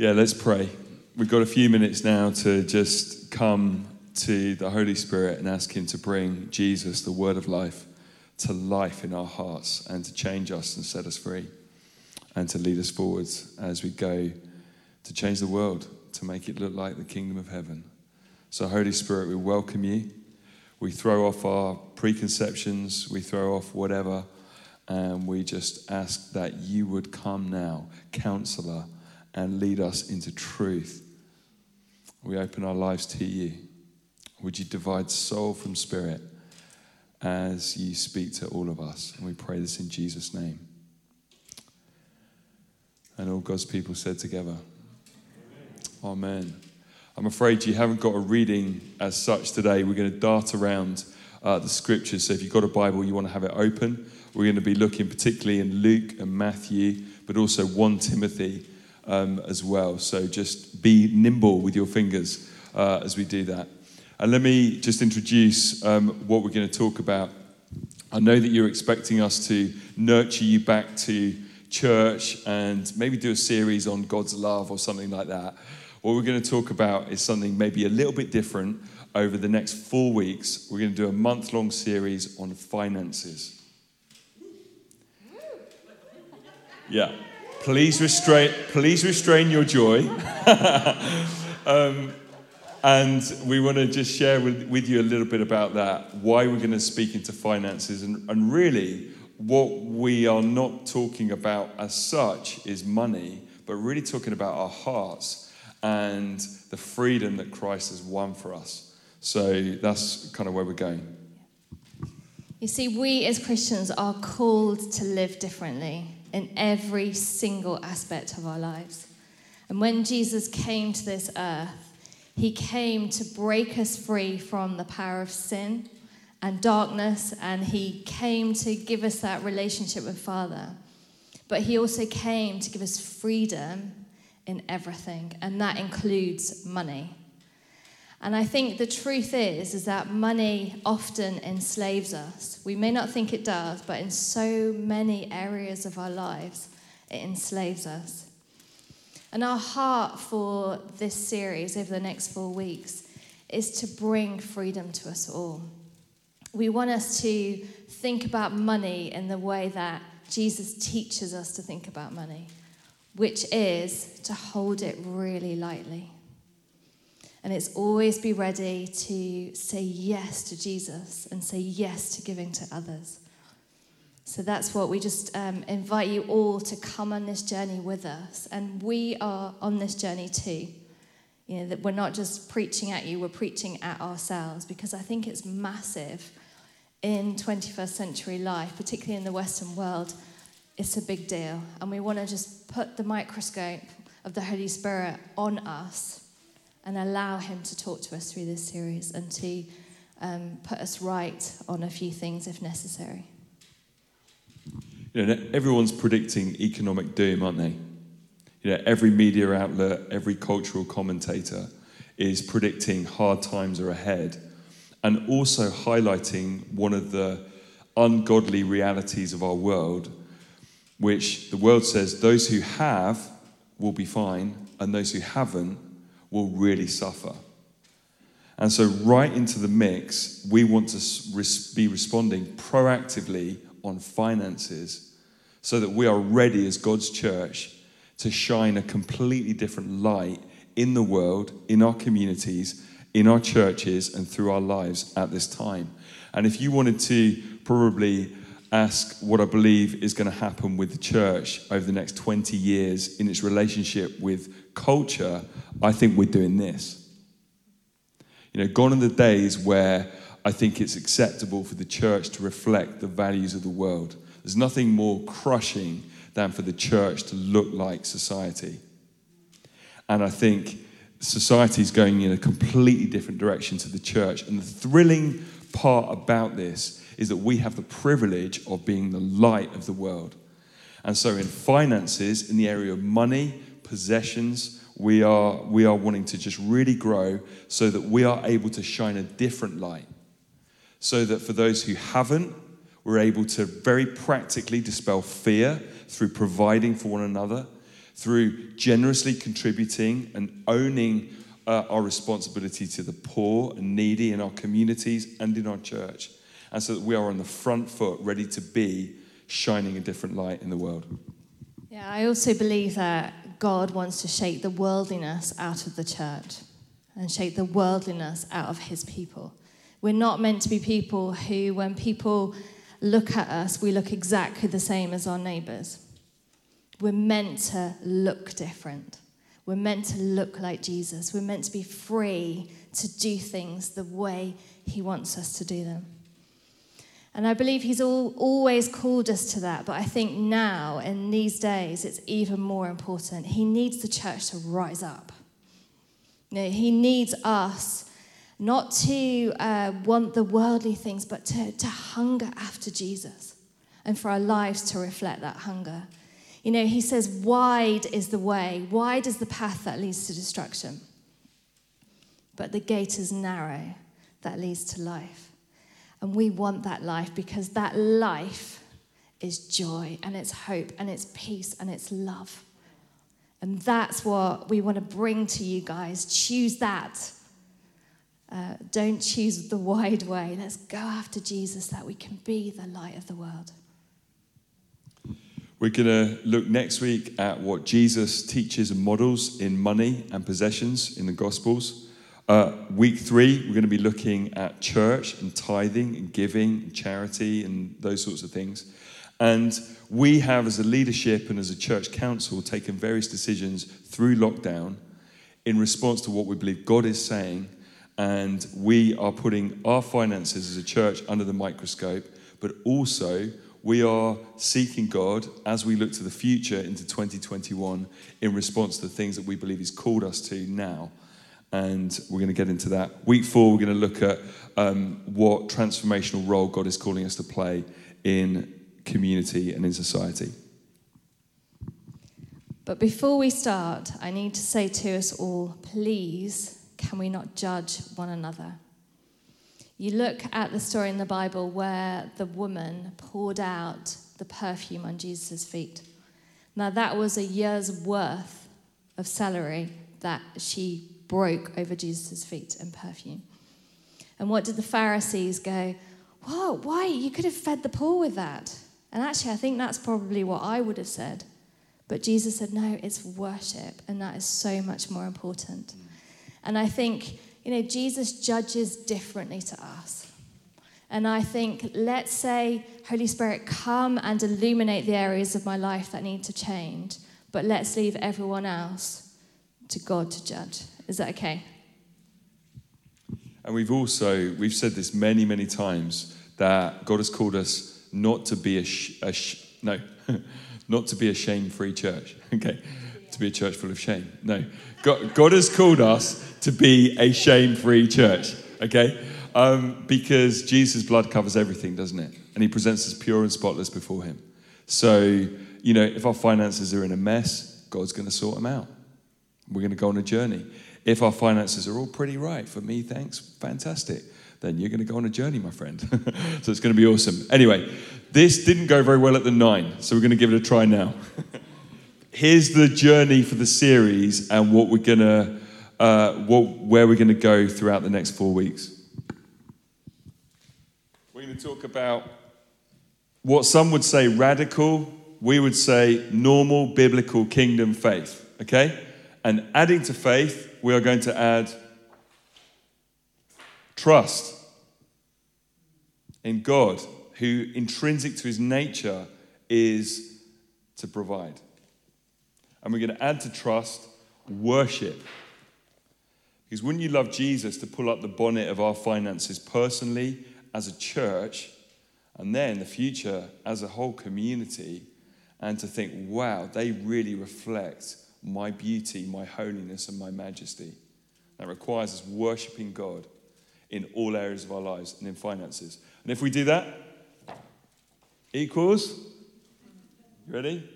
Yeah, let's pray. We've got a few minutes now to just come to the Holy Spirit and ask Him to bring Jesus, the Word of life, to life in our hearts and to change us and set us free and to lead us forwards as we go to change the world, to make it look like the kingdom of heaven. So, Holy Spirit, we welcome you. We throw off our preconceptions, we throw off whatever, and we just ask that you would come now, counselor, and lead us into truth. We open our lives to you. Would you divide soul from spirit as you speak to all of us? And we pray this in Jesus' name. And all God's people said together, Amen. Amen. I'm afraid you haven't got a reading as such today. We're going to dart around uh, the scriptures. So if you've got a Bible, you want to have it open. We're going to be looking particularly in Luke and Matthew, but also 1 Timothy um, as well. So just be nimble with your fingers uh, as we do that. And let me just introduce um, what we're going to talk about. I know that you're expecting us to nurture you back to church and maybe do a series on God's love or something like that. What we're going to talk about is something maybe a little bit different over the next four weeks. We're going to do a month long series on finances. Yeah. Please restrain, please restrain your joy. um, and we want to just share with, with you a little bit about that, why we're going to speak into finances, and, and really what we are not talking about as such is money, but really talking about our hearts and the freedom that Christ has won for us. So that's kind of where we're going. You see, we as Christians are called to live differently in every single aspect of our lives. And when Jesus came to this earth, he came to break us free from the power of sin and darkness, and he came to give us that relationship with Father. But he also came to give us freedom in everything, and that includes money. And I think the truth is is that money often enslaves us. We may not think it does, but in so many areas of our lives, it enslaves us. And our heart for this series over the next four weeks is to bring freedom to us all. We want us to think about money in the way that Jesus teaches us to think about money, which is to hold it really lightly. And it's always be ready to say yes to Jesus and say yes to giving to others. So that's what we just um, invite you all to come on this journey with us. And we are on this journey too. You know, that we're not just preaching at you, we're preaching at ourselves because I think it's massive in 21st century life, particularly in the Western world. It's a big deal. And we want to just put the microscope of the Holy Spirit on us and allow Him to talk to us through this series and to um, put us right on a few things if necessary. You know, everyone's predicting economic doom, aren't they? You know, every media outlet, every cultural commentator is predicting hard times are ahead and also highlighting one of the ungodly realities of our world, which the world says those who have will be fine and those who haven't will really suffer. And so, right into the mix, we want to be responding proactively on finances so that we are ready as God's church to shine a completely different light in the world, in our communities, in our churches, and through our lives at this time. And if you wanted to probably ask what I believe is going to happen with the church over the next 20 years in its relationship with culture, I think we're doing this. You know, gone are the days where I think it's acceptable for the church to reflect the values of the world. There's nothing more crushing than for the church to look like society. And I think society is going in a completely different direction to the church. And the thrilling part about this is that we have the privilege of being the light of the world. And so, in finances, in the area of money, possessions, we are, we are wanting to just really grow so that we are able to shine a different light. So that for those who haven't, we're able to very practically dispel fear through providing for one another, through generously contributing and owning uh, our responsibility to the poor and needy in our communities and in our church. And so that we are on the front foot, ready to be shining a different light in the world. Yeah, I also believe that God wants to shake the worldliness out of the church and shake the worldliness out of his people. We're not meant to be people who, when people look at us, we look exactly the same as our neighbours. We're meant to look different. We're meant to look like Jesus. We're meant to be free to do things the way he wants us to do them. And I believe he's all, always called us to that. But I think now, in these days, it's even more important. He needs the church to rise up. You know, he needs us not to uh, want the worldly things, but to, to hunger after Jesus and for our lives to reflect that hunger. You know, he says, wide is the way, wide is the path that leads to destruction. But the gate is narrow that leads to life. And we want that life because that life is joy and it's hope and it's peace and it's love. And that's what we want to bring to you guys. Choose that. Uh, don't choose the wide way. Let's go after Jesus that we can be the light of the world. We're going to look next week at what Jesus teaches and models in money and possessions in the Gospels. Uh, week three, we're going to be looking at church and tithing and giving and charity and those sorts of things. And we have, as a leadership and as a church council, taken various decisions through lockdown in response to what we believe God is saying. And we are putting our finances as a church under the microscope, but also we are seeking God as we look to the future into 2021 in response to the things that we believe He's called us to now. And we're going to get into that. Week four, we're going to look at um, what transformational role God is calling us to play in community and in society. But before we start, I need to say to us all please, can we not judge one another? You look at the story in the Bible where the woman poured out the perfume on Jesus' feet. Now, that was a year's worth of salary that she broke over Jesus' feet in perfume. And what did the Pharisees go, Whoa, why? You could have fed the poor with that. And actually, I think that's probably what I would have said. But Jesus said, no, it's worship, and that is so much more important. And I think, you know, Jesus judges differently to us. And I think, let's say, Holy Spirit, come and illuminate the areas of my life that need to change, but let's leave everyone else to God to judge. Is that okay? And we've also, we've said this many, many times, that God has called us not to be a, sh- a sh- no, not to be a shame-free church. Okay, to be a church full of shame. No, God, God has called us to be a shame-free church. Okay, um, because Jesus' blood covers everything, doesn't it? And He presents us pure and spotless before Him. So you know, if our finances are in a mess, God's going to sort them out. We're going to go on a journey. If our finances are all pretty right, for me, thanks, fantastic then you're going to go on a journey, my friend. so it's going to be awesome. Anyway, this didn't go very well at the nine, so we're going to give it a try now. Here's the journey for the series and what we're going to, uh, what, where we're going to go throughout the next four weeks. We're going to talk about what some would say radical, we would say normal biblical kingdom faith, okay? And adding to faith, we are going to add Trust in God, who intrinsic to his nature is to provide. And we're going to add to trust worship. Because wouldn't you love Jesus to pull up the bonnet of our finances personally as a church, and then the future as a whole community, and to think, wow, they really reflect my beauty, my holiness, and my majesty? That requires us worshiping God in all areas of our lives and in finances. And if we do that, equals, you ready?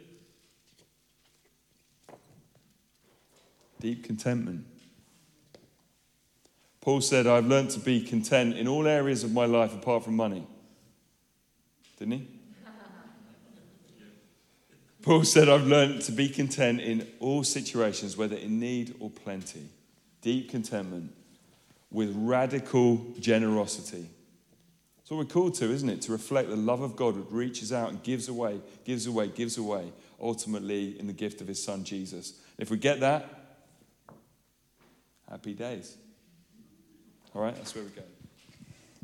Deep contentment. Paul said, I've learned to be content in all areas of my life apart from money. Didn't he? Paul said, I've learned to be content in all situations, whether in need or plenty. Deep contentment with radical generosity. That's what we're called to, isn't it? To reflect the love of God that reaches out and gives away, gives away, gives away, ultimately in the gift of his son Jesus. If we get that, happy days. All right, that's where we go.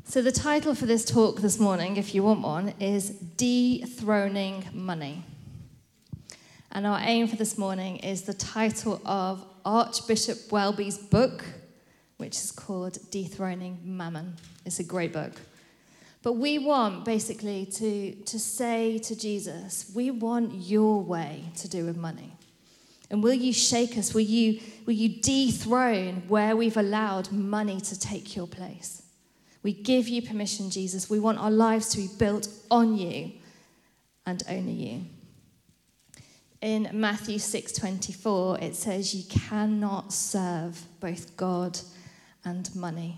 So, the title for this talk this morning, if you want one, is Dethroning Money. And our aim for this morning is the title of Archbishop Welby's book, which is called Dethroning Mammon. It's a great book. But we want basically to, to say to Jesus, we want your way to do with money. And will you shake us? Will you, will you dethrone where we've allowed money to take your place? We give you permission, Jesus. We want our lives to be built on you and only you. In Matthew 6:24 it says you cannot serve both God and money.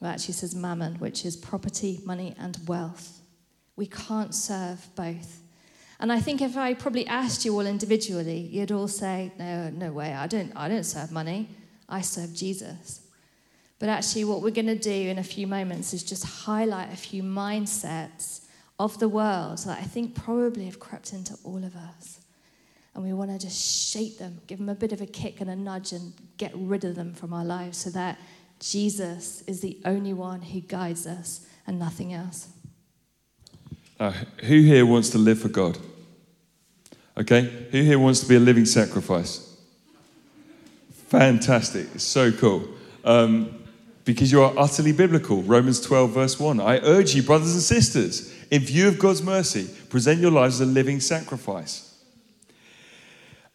Well, actually says mammon, which is property, money and wealth. We can't serve both. And I think if I probably asked you all individually, you'd all say, "No, no way. I don't I don't serve money. I serve Jesus." But actually, what we're going to do in a few moments is just highlight a few mindsets of the world that I think probably have crept into all of us. And we want to just shape them, give them a bit of a kick and a nudge, and get rid of them from our lives so that Jesus is the only one who guides us and nothing else. Uh, who here wants to live for God? Okay? Who here wants to be a living sacrifice? Fantastic. So cool. Um, because you are utterly biblical. Romans 12, verse 1. I urge you, brothers and sisters, in view of God's mercy, present your lives as a living sacrifice.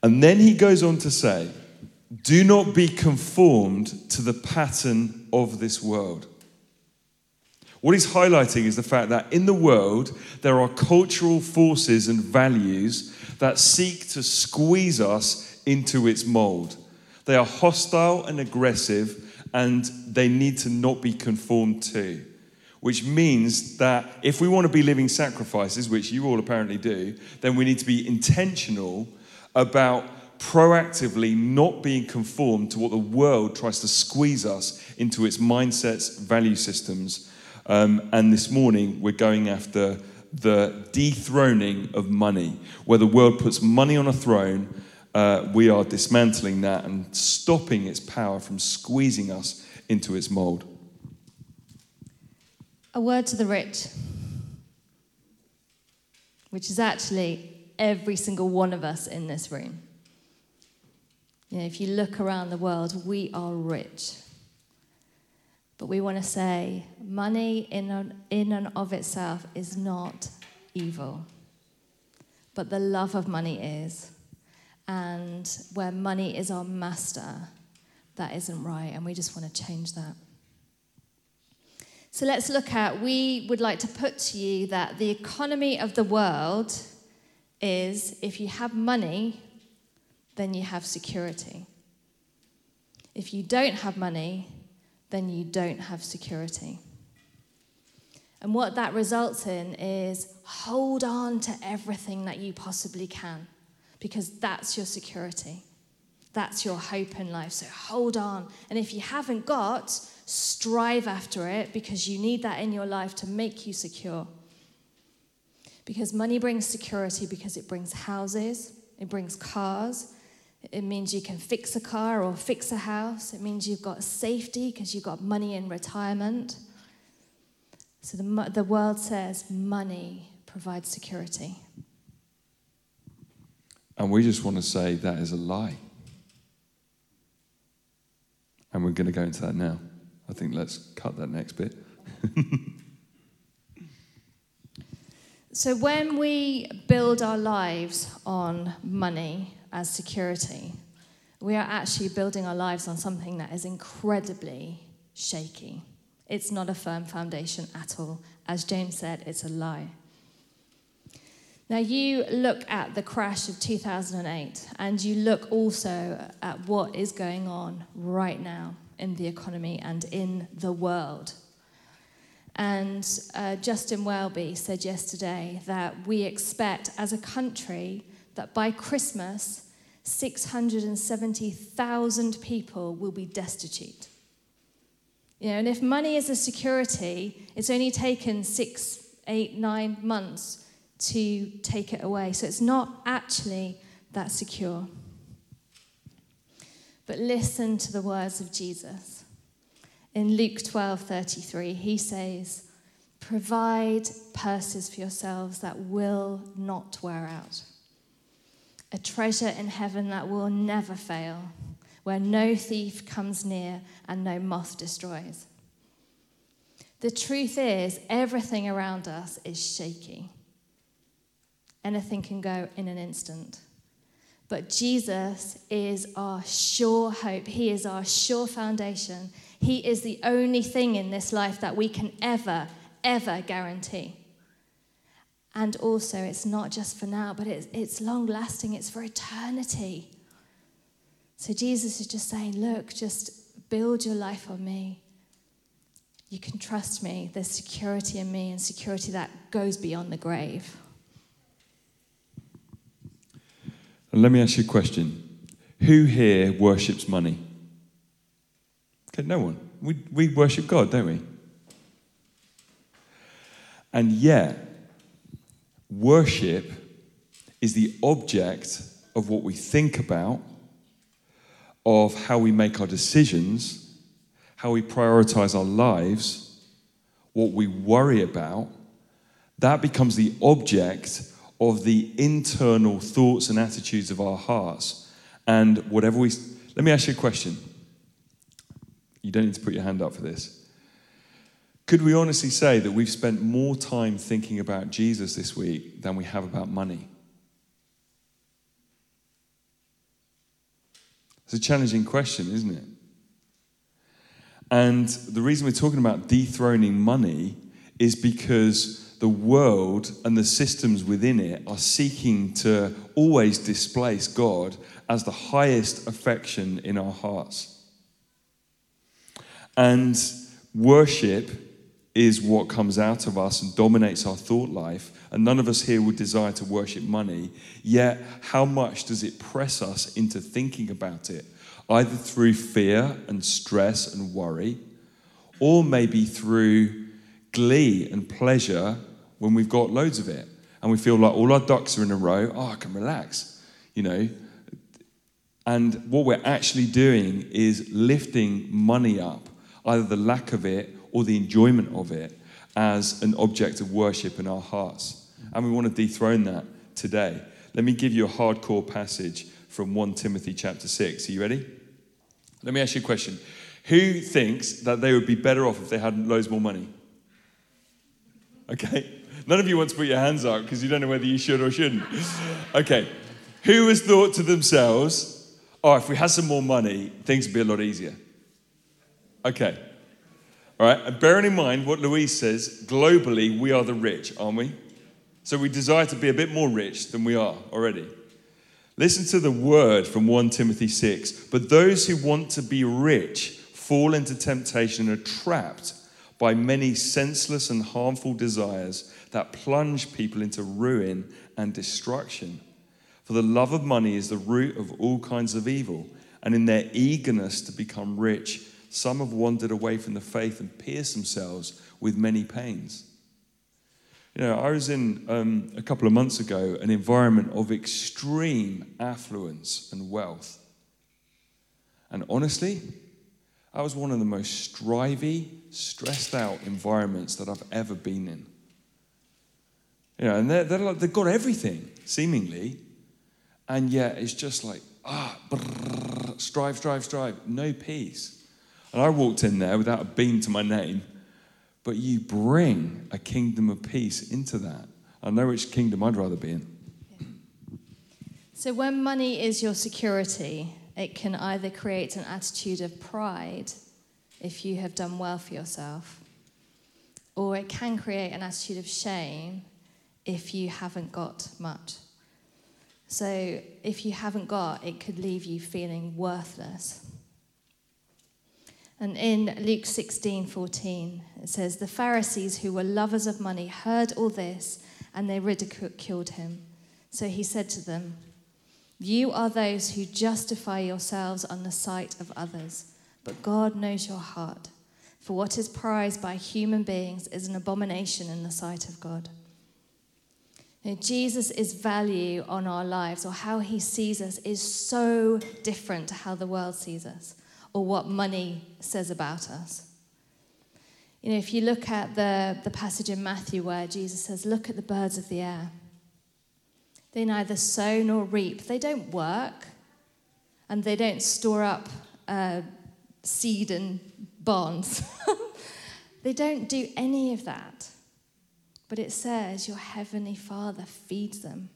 And then he goes on to say, Do not be conformed to the pattern of this world. What he's highlighting is the fact that in the world, there are cultural forces and values that seek to squeeze us into its mold. They are hostile and aggressive and they need to not be conformed to. Which means that if we want to be living sacrifices, which you all apparently do, then we need to be intentional about proactively not being conformed to what the world tries to squeeze us into its mindsets, value systems. Um, and this morning, we're going after the dethroning of money, where the world puts money on a throne uh, we are dismantling that and stopping its power from squeezing us into its mold. A word to the rich, which is actually every single one of us in this room. You know, if you look around the world, we are rich. But we want to say money in and, in and of itself is not evil, but the love of money is and where money is our master, that isn't right, and we just want to change that. So let's look at, we would like to put to you that the economy of the world is if you have money, then you have security. If you don't have money, then you don't have security. And what that results in is hold on to everything that you possibly can because that's your security. That's your hope in life. So hold on. And if you haven't got, strive after it because you need that in your life to make you secure. Because money brings security because it brings houses, it brings cars. It means you can fix a car or fix a house. It means you've got safety because you've got money in retirement. So the, the world says money provides security. And we just want to say that is a lie. And we're going to go into that now. I think let's cut that next bit. so, when we build our lives on money as security, we are actually building our lives on something that is incredibly shaky. It's not a firm foundation at all. As James said, it's a lie. Now, you look at the crash of 2008, and you look also at what is going on right now in the economy and in the world. And uh, Justin Welby said yesterday that we expect as a country that by Christmas, 670,000 people will be destitute. You know, and if money is a security, it's only taken six, eight, nine months to take it away. So it's not actually that secure. But listen to the words of Jesus. In Luke 12:33, he says, "Provide purses for yourselves that will not wear out, a treasure in heaven that will never fail, where no thief comes near and no moth destroys." The truth is, everything around us is shaky. Anything can go in an instant. But Jesus is our sure hope. He is our sure foundation. He is the only thing in this life that we can ever, ever guarantee. And also, it's not just for now, but it's, it's long lasting, it's for eternity. So Jesus is just saying, Look, just build your life on me. You can trust me. There's security in me and security that goes beyond the grave. And let me ask you a question. Who here worships money? Okay, no one. We, we worship God, don't we? And yet, worship is the object of what we think about, of how we make our decisions, how we prioritize our lives, what we worry about. That becomes the object of the internal thoughts and attitudes of our hearts. And whatever we. Let me ask you a question. You don't need to put your hand up for this. Could we honestly say that we've spent more time thinking about Jesus this week than we have about money? It's a challenging question, isn't it? And the reason we're talking about dethroning money is because the world and the systems within it are seeking to always displace God as the highest affection in our hearts. And worship is what comes out of us and dominates our thought life. And none of us here would desire to worship money. Yet, how much does it press us into thinking about it? Either through fear and stress and worry, or maybe through glee and pleasure when we've got loads of it and we feel like all our ducks are in a row. Oh, I can relax, you know. And what we're actually doing is lifting money up, either the lack of it or the enjoyment of it, as an object of worship in our hearts. And we want to dethrone that today. Let me give you a hardcore passage from 1 Timothy chapter 6. Are you ready? Let me ask you a question. Who thinks that they would be better off if they had loads more money? Okay. None of you want to put your hands up because you don't know whether you should or shouldn't. Okay. Who has thought to themselves, oh, if we had some more money, things would be a lot easier? Okay. All right. And bearing in mind what Louise says, globally, we are the rich, aren't we? So we desire to be a bit more rich than we are already. Listen to the word from 1 Timothy 6. But those who want to be rich fall into temptation and are trapped by many senseless and harmful desires that plunge people into ruin and destruction. For the love of money is the root of all kinds of evil, and in their eagerness to become rich, some have wandered away from the faith and pierced themselves with many pains. You know, I was in um, a couple of months ago an environment of extreme affluence and wealth. And honestly, I was one of the most strivey, stressed out environments that I've ever been in. You know, and they're, they're like, they've got everything, seemingly, and yet it's just like, ah, brrr, strive, strive, strive, no peace. And I walked in there without a beam to my name, but you bring a kingdom of peace into that. I know which kingdom I'd rather be in. So when money is your security, it can either create an attitude of pride if you have done well for yourself, or it can create an attitude of shame if you haven't got much. So, if you haven't got, it could leave you feeling worthless. And in Luke 16 14, it says, The Pharisees, who were lovers of money, heard all this and they ridiculed him. So he said to them, You are those who justify yourselves on the sight of others, but God knows your heart. For what is prized by human beings is an abomination in the sight of God. Jesus' value on our lives or how he sees us is so different to how the world sees us or what money says about us. You know, if you look at the, the passage in Matthew where Jesus says, Look at the birds of the air. They neither sow nor reap, they don't work, and they don't store up uh, seed and barns. they don't do any of that. But it says, Your heavenly Father feeds them,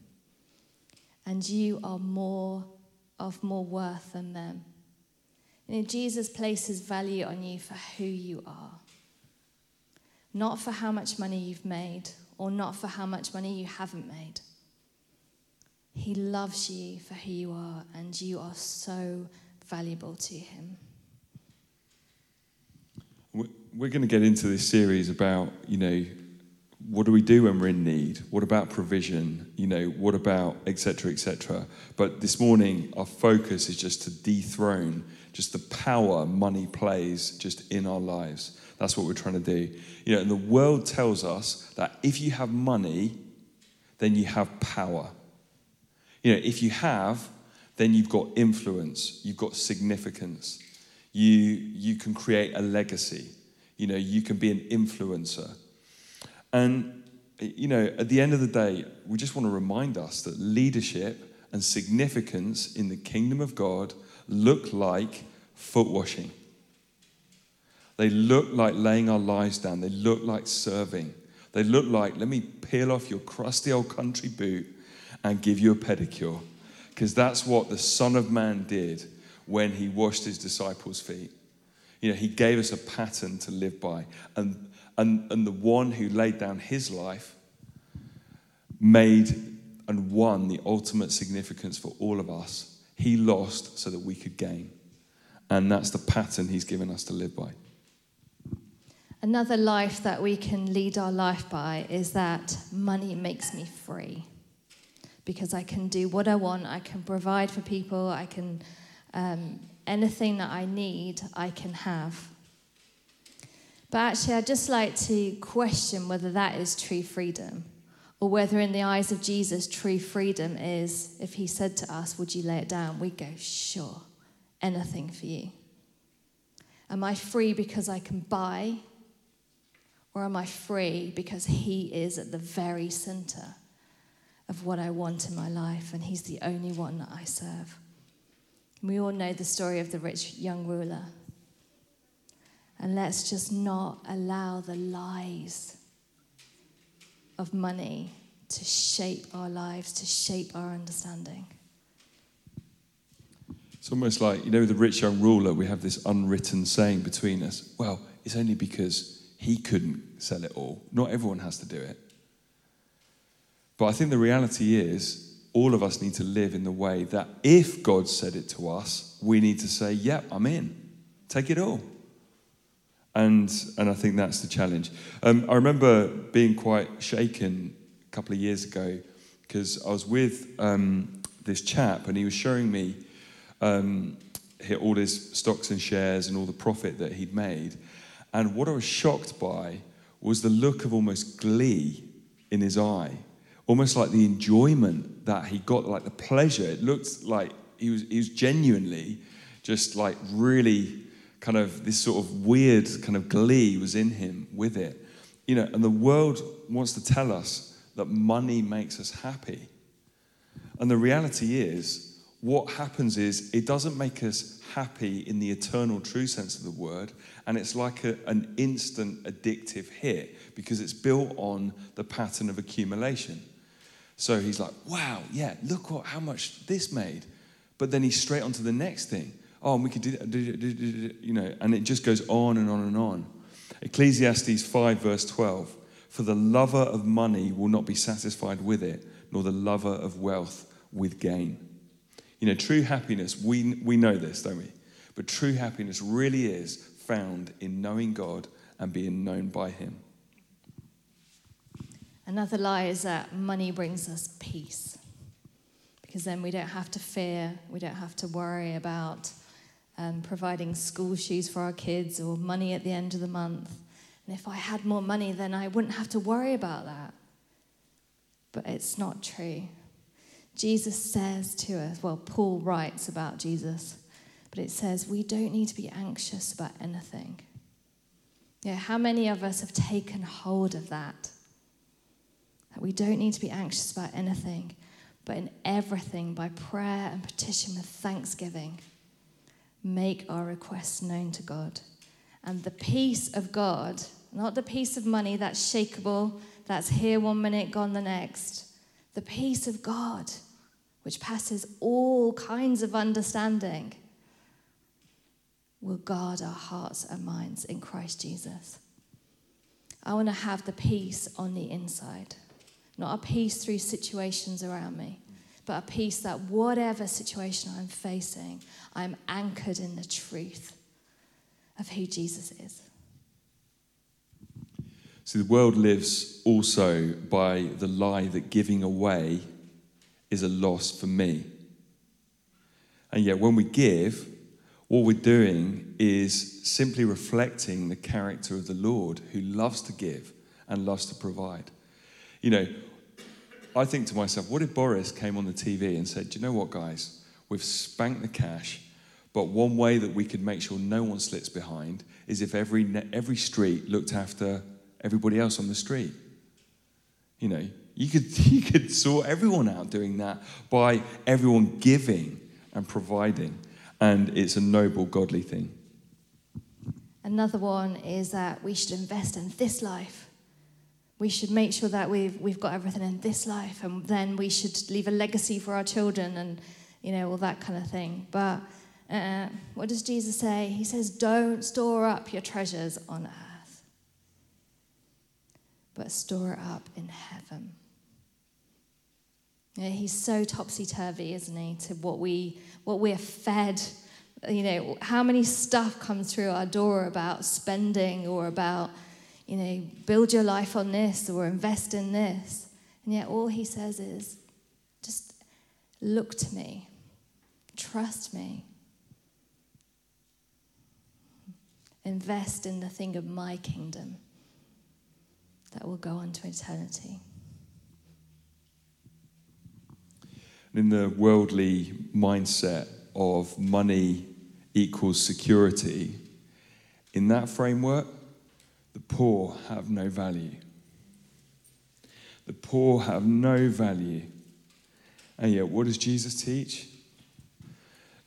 and you are more of more worth than them. You know, Jesus places value on you for who you are not for how much money you've made or not for how much money you haven't made. He loves you for who you are, and you are so valuable to him. We're going to get into this series about, you know, what do we do when we're in need? What about provision? You know, what about etc. etc. But this morning, our focus is just to dethrone just the power money plays just in our lives. That's what we're trying to do. You know, and the world tells us that if you have money, then you have power. You know, if you have, then you've got influence, you've got significance. You, you can create a legacy. You know, you can be an influencer. And, you know, at the end of the day, we just want to remind us that leadership and significance in the kingdom of God look like foot washing. They look like laying our lives down. They look like serving. They look like, let me peel off your crusty old country boot and give you a pedicure. Because that's what the Son of Man did when he washed his disciples' feet. You know, he gave us a pattern to live by. And, and, and the one who laid down his life made and won the ultimate significance for all of us. He lost so that we could gain. And that's the pattern he's given us to live by. Another life that we can lead our life by is that money makes me free because I can do what I want, I can provide for people, I can, um, anything that I need, I can have. But actually, I'd just like to question whether that is true freedom or whether, in the eyes of Jesus, true freedom is if he said to us, Would you lay it down? We'd go, Sure, anything for you. Am I free because I can buy or am I free because He is at the very center of what I want in my life and He's the only one that I serve? We all know the story of the rich young ruler. And let's just not allow the lies of money to shape our lives, to shape our understanding. It's almost like, you know, the rich young ruler, we have this unwritten saying between us. Well, it's only because he couldn't sell it all. Not everyone has to do it. But I think the reality is, all of us need to live in the way that if God said it to us, we need to say, Yep, yeah, I'm in. Take it all. And, and I think that's the challenge. Um, I remember being quite shaken a couple of years ago because I was with um, this chap and he was showing me um, all his stocks and shares and all the profit that he'd made. And what I was shocked by was the look of almost glee in his eye, almost like the enjoyment that he got, like the pleasure. It looked like he was, he was genuinely just like really kind of this sort of weird kind of glee was in him with it. You know, and the world wants to tell us that money makes us happy. And the reality is, what happens is it doesn't make us happy in the eternal true sense of the word, and it's like a, an instant addictive hit because it's built on the pattern of accumulation. So he's like, wow, yeah, look what, how much this made. But then he's straight on to the next thing. Oh, and we could do that, you know, and it just goes on and on and on. Ecclesiastes 5, verse 12 For the lover of money will not be satisfied with it, nor the lover of wealth with gain. You know, true happiness, we, we know this, don't we? But true happiness really is found in knowing God and being known by Him. Another lie is that money brings us peace. Because then we don't have to fear, we don't have to worry about um, providing school shoes for our kids or money at the end of the month. And if I had more money, then I wouldn't have to worry about that. But it's not true. Jesus says to us, well, Paul writes about Jesus, but it says we don't need to be anxious about anything. Yeah, how many of us have taken hold of that? That we don't need to be anxious about anything, but in everything, by prayer and petition with thanksgiving, make our requests known to God. And the peace of God, not the peace of money that's shakable, that's here one minute, gone the next, the peace of God, which passes all kinds of understanding, will guard our hearts and minds in Christ Jesus. I want to have the peace on the inside, not a peace through situations around me, but a peace that whatever situation I'm facing, I'm anchored in the truth of who Jesus is. See, the world lives also by the lie that giving away is a loss for me. And yet, when we give, what we're doing is simply reflecting the character of the Lord who loves to give and loves to provide. You know, I think to myself, what if Boris came on the TV and said, Do you know what, guys? We've spanked the cash, but one way that we could make sure no one slips behind is if every, every street looked after everybody else on the street. You know, you could, you could sort everyone out doing that by everyone giving and providing. And it's a noble, godly thing. Another one is that we should invest in this life. We should make sure that we've, we've got everything in this life, and then we should leave a legacy for our children and, you know, all that kind of thing. But uh, what does Jesus say? He says, Don't store up your treasures on earth, but store it up in heaven. Know, he's so topsy turvy, isn't he, to what we what we're fed. You know, how many stuff comes through our door about spending or about, you know, build your life on this or invest in this. And yet all he says is, just look to me, trust me, invest in the thing of my kingdom that will go on to eternity. in the worldly mindset of money equals security, in that framework, the poor have no value. The poor have no value. And yet, what does Jesus teach?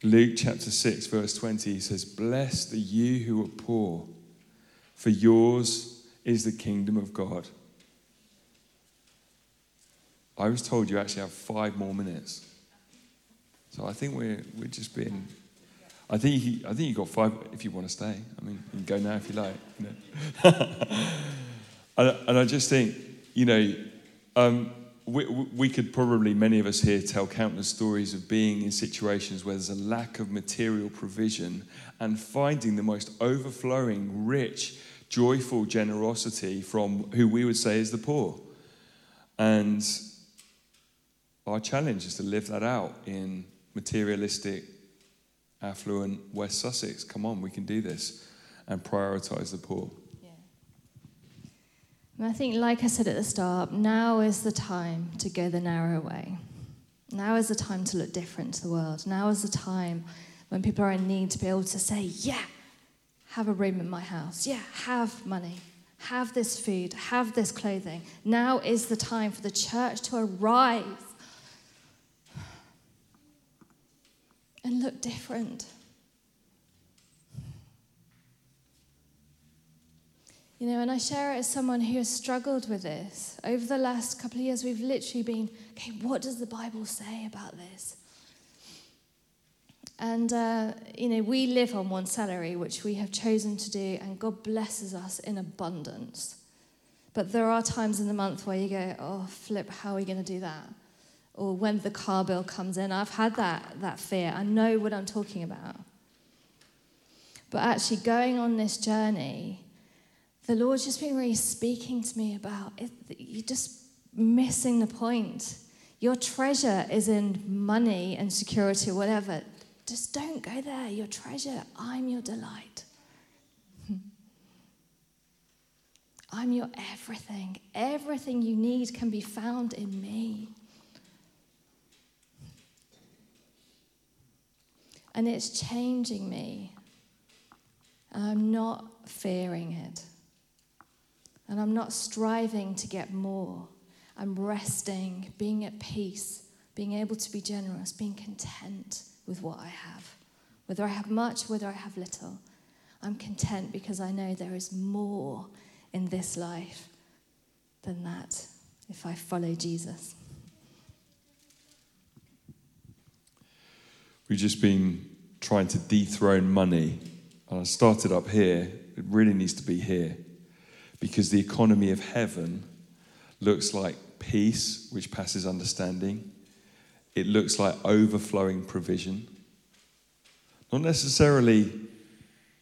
Luke chapter 6, verse 20 he says, Blessed are you who are poor, for yours is the kingdom of God. I was told you actually have five more minutes. So I think we're, we're just being. I think, he, I think you got five if you want to stay. I mean, you can go now if you like. You know? and, and, I just think, you know, um, we, we could probably, many of us here, tell countless stories of being in situations where there's a lack of material provision and finding the most overflowing, rich, joyful generosity from who we would say is the poor. And our challenge is to live that out in materialistic, affluent West Sussex. Come on, we can do this and prioritize the poor. I think, like I said at the start, now is the time to go the narrow way. Now is the time to look different to the world. Now is the time when people are in need to be able to say, Yeah, have a room in my house. Yeah, have money. Have this food. Have this clothing. Now is the time for the church to arise and look different. You know, and I share it as someone who has struggled with this. Over the last couple of years, we've literally been, okay, what does the Bible say about this? And, uh, you know, we live on one salary, which we have chosen to do, and God blesses us in abundance. But there are times in the month where you go, oh, flip, how are we going to do that? Or when the car bill comes in. I've had that, that fear. I know what I'm talking about. But actually, going on this journey, the Lord's just been really speaking to me about it, you're just missing the point. Your treasure is in money and security or whatever. Just don't go there. Your treasure, I'm your delight. I'm your everything. Everything you need can be found in me. And it's changing me. I'm not fearing it. And I'm not striving to get more. I'm resting, being at peace, being able to be generous, being content with what I have. Whether I have much, whether I have little, I'm content because I know there is more in this life than that if I follow Jesus. We've just been trying to dethrone money. And I started up here. It really needs to be here. Because the economy of heaven looks like peace, which passes understanding. It looks like overflowing provision. Not necessarily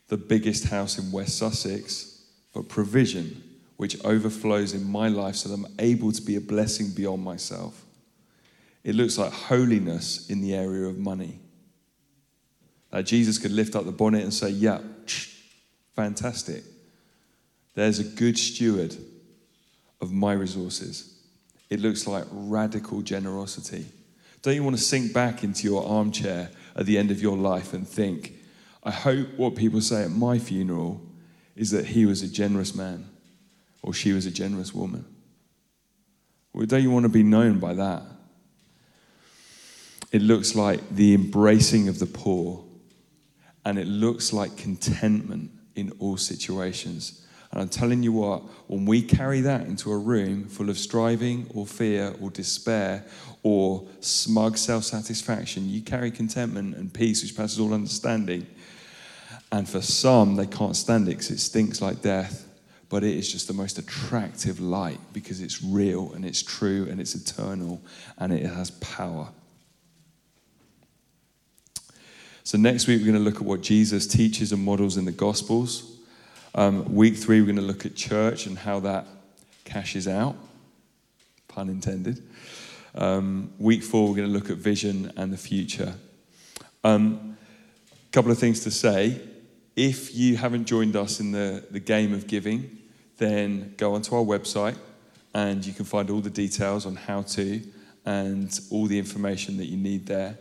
the biggest house in West Sussex, but provision, which overflows in my life so that I'm able to be a blessing beyond myself. It looks like holiness in the area of money. That Jesus could lift up the bonnet and say, Yeah, fantastic. There's a good steward of my resources. It looks like radical generosity. Don't you want to sink back into your armchair at the end of your life and think, I hope what people say at my funeral is that he was a generous man or she was a generous woman? Well, don't you want to be known by that? It looks like the embracing of the poor and it looks like contentment in all situations. And I'm telling you what, when we carry that into a room full of striving or fear or despair or smug self satisfaction, you carry contentment and peace, which passes all understanding. And for some, they can't stand it because it stinks like death. But it is just the most attractive light because it's real and it's true and it's eternal and it has power. So, next week, we're going to look at what Jesus teaches and models in the Gospels. Um, week three, we're going to look at church and how that cashes out, pun intended. Um, week four, we're going to look at vision and the future. A um, couple of things to say. If you haven't joined us in the, the game of giving, then go onto our website and you can find all the details on how to and all the information that you need there.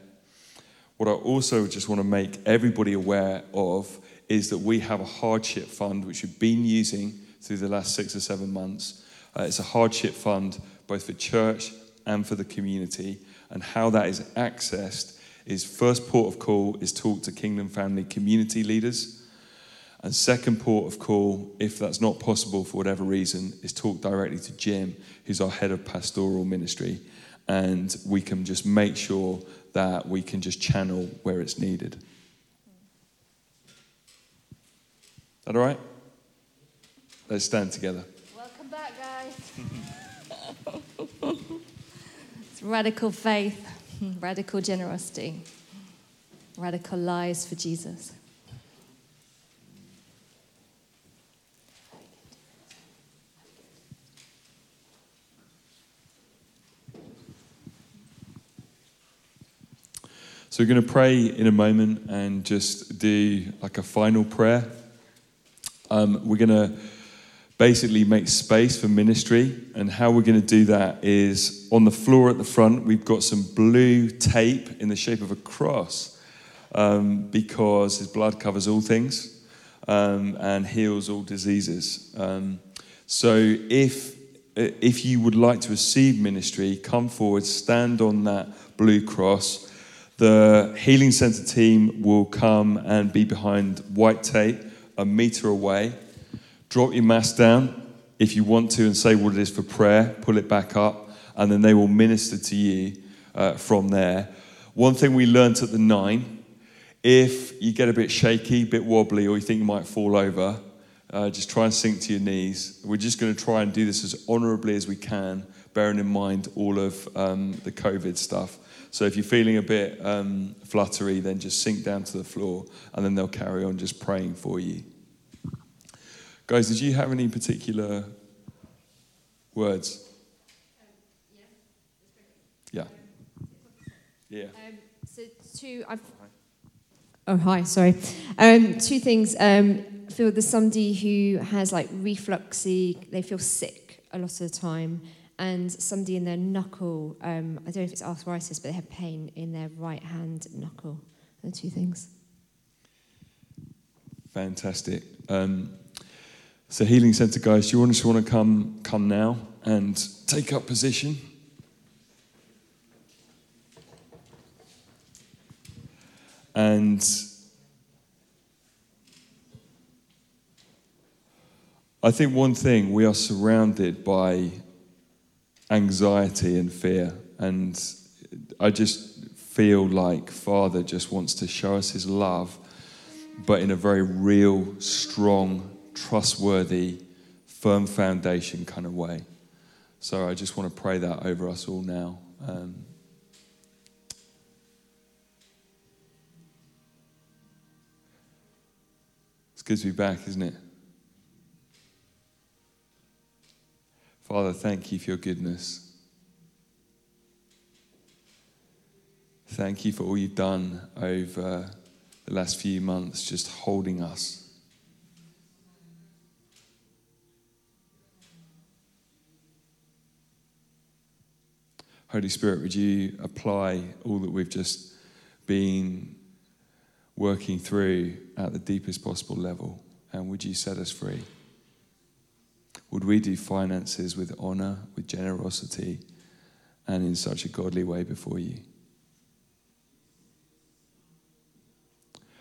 What I also just want to make everybody aware of is that we have a hardship fund which we've been using through the last six or seven months. Uh, it's a hardship fund both for church and for the community. And how that is accessed is first port of call is talk to Kingdom Family community leaders. And second port of call, if that's not possible for whatever reason, is talk directly to Jim, who's our head of pastoral ministry. And we can just make sure that we can just channel where it's needed. That all right? Let's stand together. Welcome back, guys. it's radical faith, radical generosity, radical lives for Jesus. So we're going to pray in a moment and just do like a final prayer. Um, we're going to basically make space for ministry, and how we're going to do that is on the floor at the front, we've got some blue tape in the shape of a cross um, because his blood covers all things um, and heals all diseases. Um, so if if you would like to receive ministry, come forward, stand on that blue cross. The Healing Center team will come and be behind white tape a meter away. Drop your mask down if you want to and say what it is for prayer. Pull it back up, and then they will minister to you uh, from there. One thing we learnt at the nine if you get a bit shaky, a bit wobbly, or you think you might fall over, uh, just try and sink to your knees. We're just going to try and do this as honorably as we can, bearing in mind all of um, the COVID stuff. So if you're feeling a bit um, fluttery, then just sink down to the floor and then they'll carry on just praying for you. Guys, did you have any particular words? Yeah. Yeah. Um, so two, I've. Oh hi, sorry. Um, two things. Um, I feel there's somebody who has like refluxy. They feel sick a lot of the time, and somebody in their knuckle. Um, I don't know if it's arthritis, but they have pain in their right hand knuckle. The two things. Fantastic. Um, so, Healing Centre guys, do you want just want to come come now and take up position? And I think one thing we are surrounded by anxiety and fear, and I just feel like Father just wants to show us His love, but in a very real, strong, trustworthy, firm foundation kind of way. So I just want to pray that over us all now. Um, it's good to be back, isn't it? Father, thank you for your goodness. Thank you for all you've done over the last few months, just holding us. Holy Spirit, would you apply all that we've just been working through at the deepest possible level? And would you set us free? Would we do finances with honor, with generosity, and in such a godly way before you?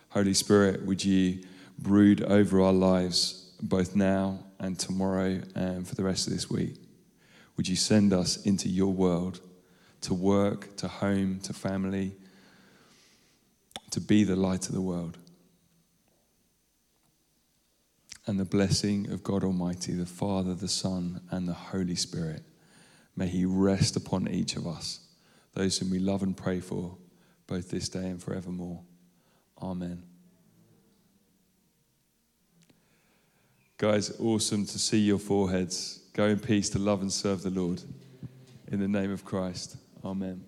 Holy Spirit, would you brood over our lives both now and tomorrow and for the rest of this week? Would you send us into your world? to work, to home, to family, to be the light of the world. And the blessing of God Almighty, the Father, the Son, and the Holy Spirit, may He rest upon each of us, those whom we love and pray for, both this day and forevermore. Amen. Guys, awesome to see your foreheads. Go in peace to love and serve the Lord. In the name of Christ. Amen.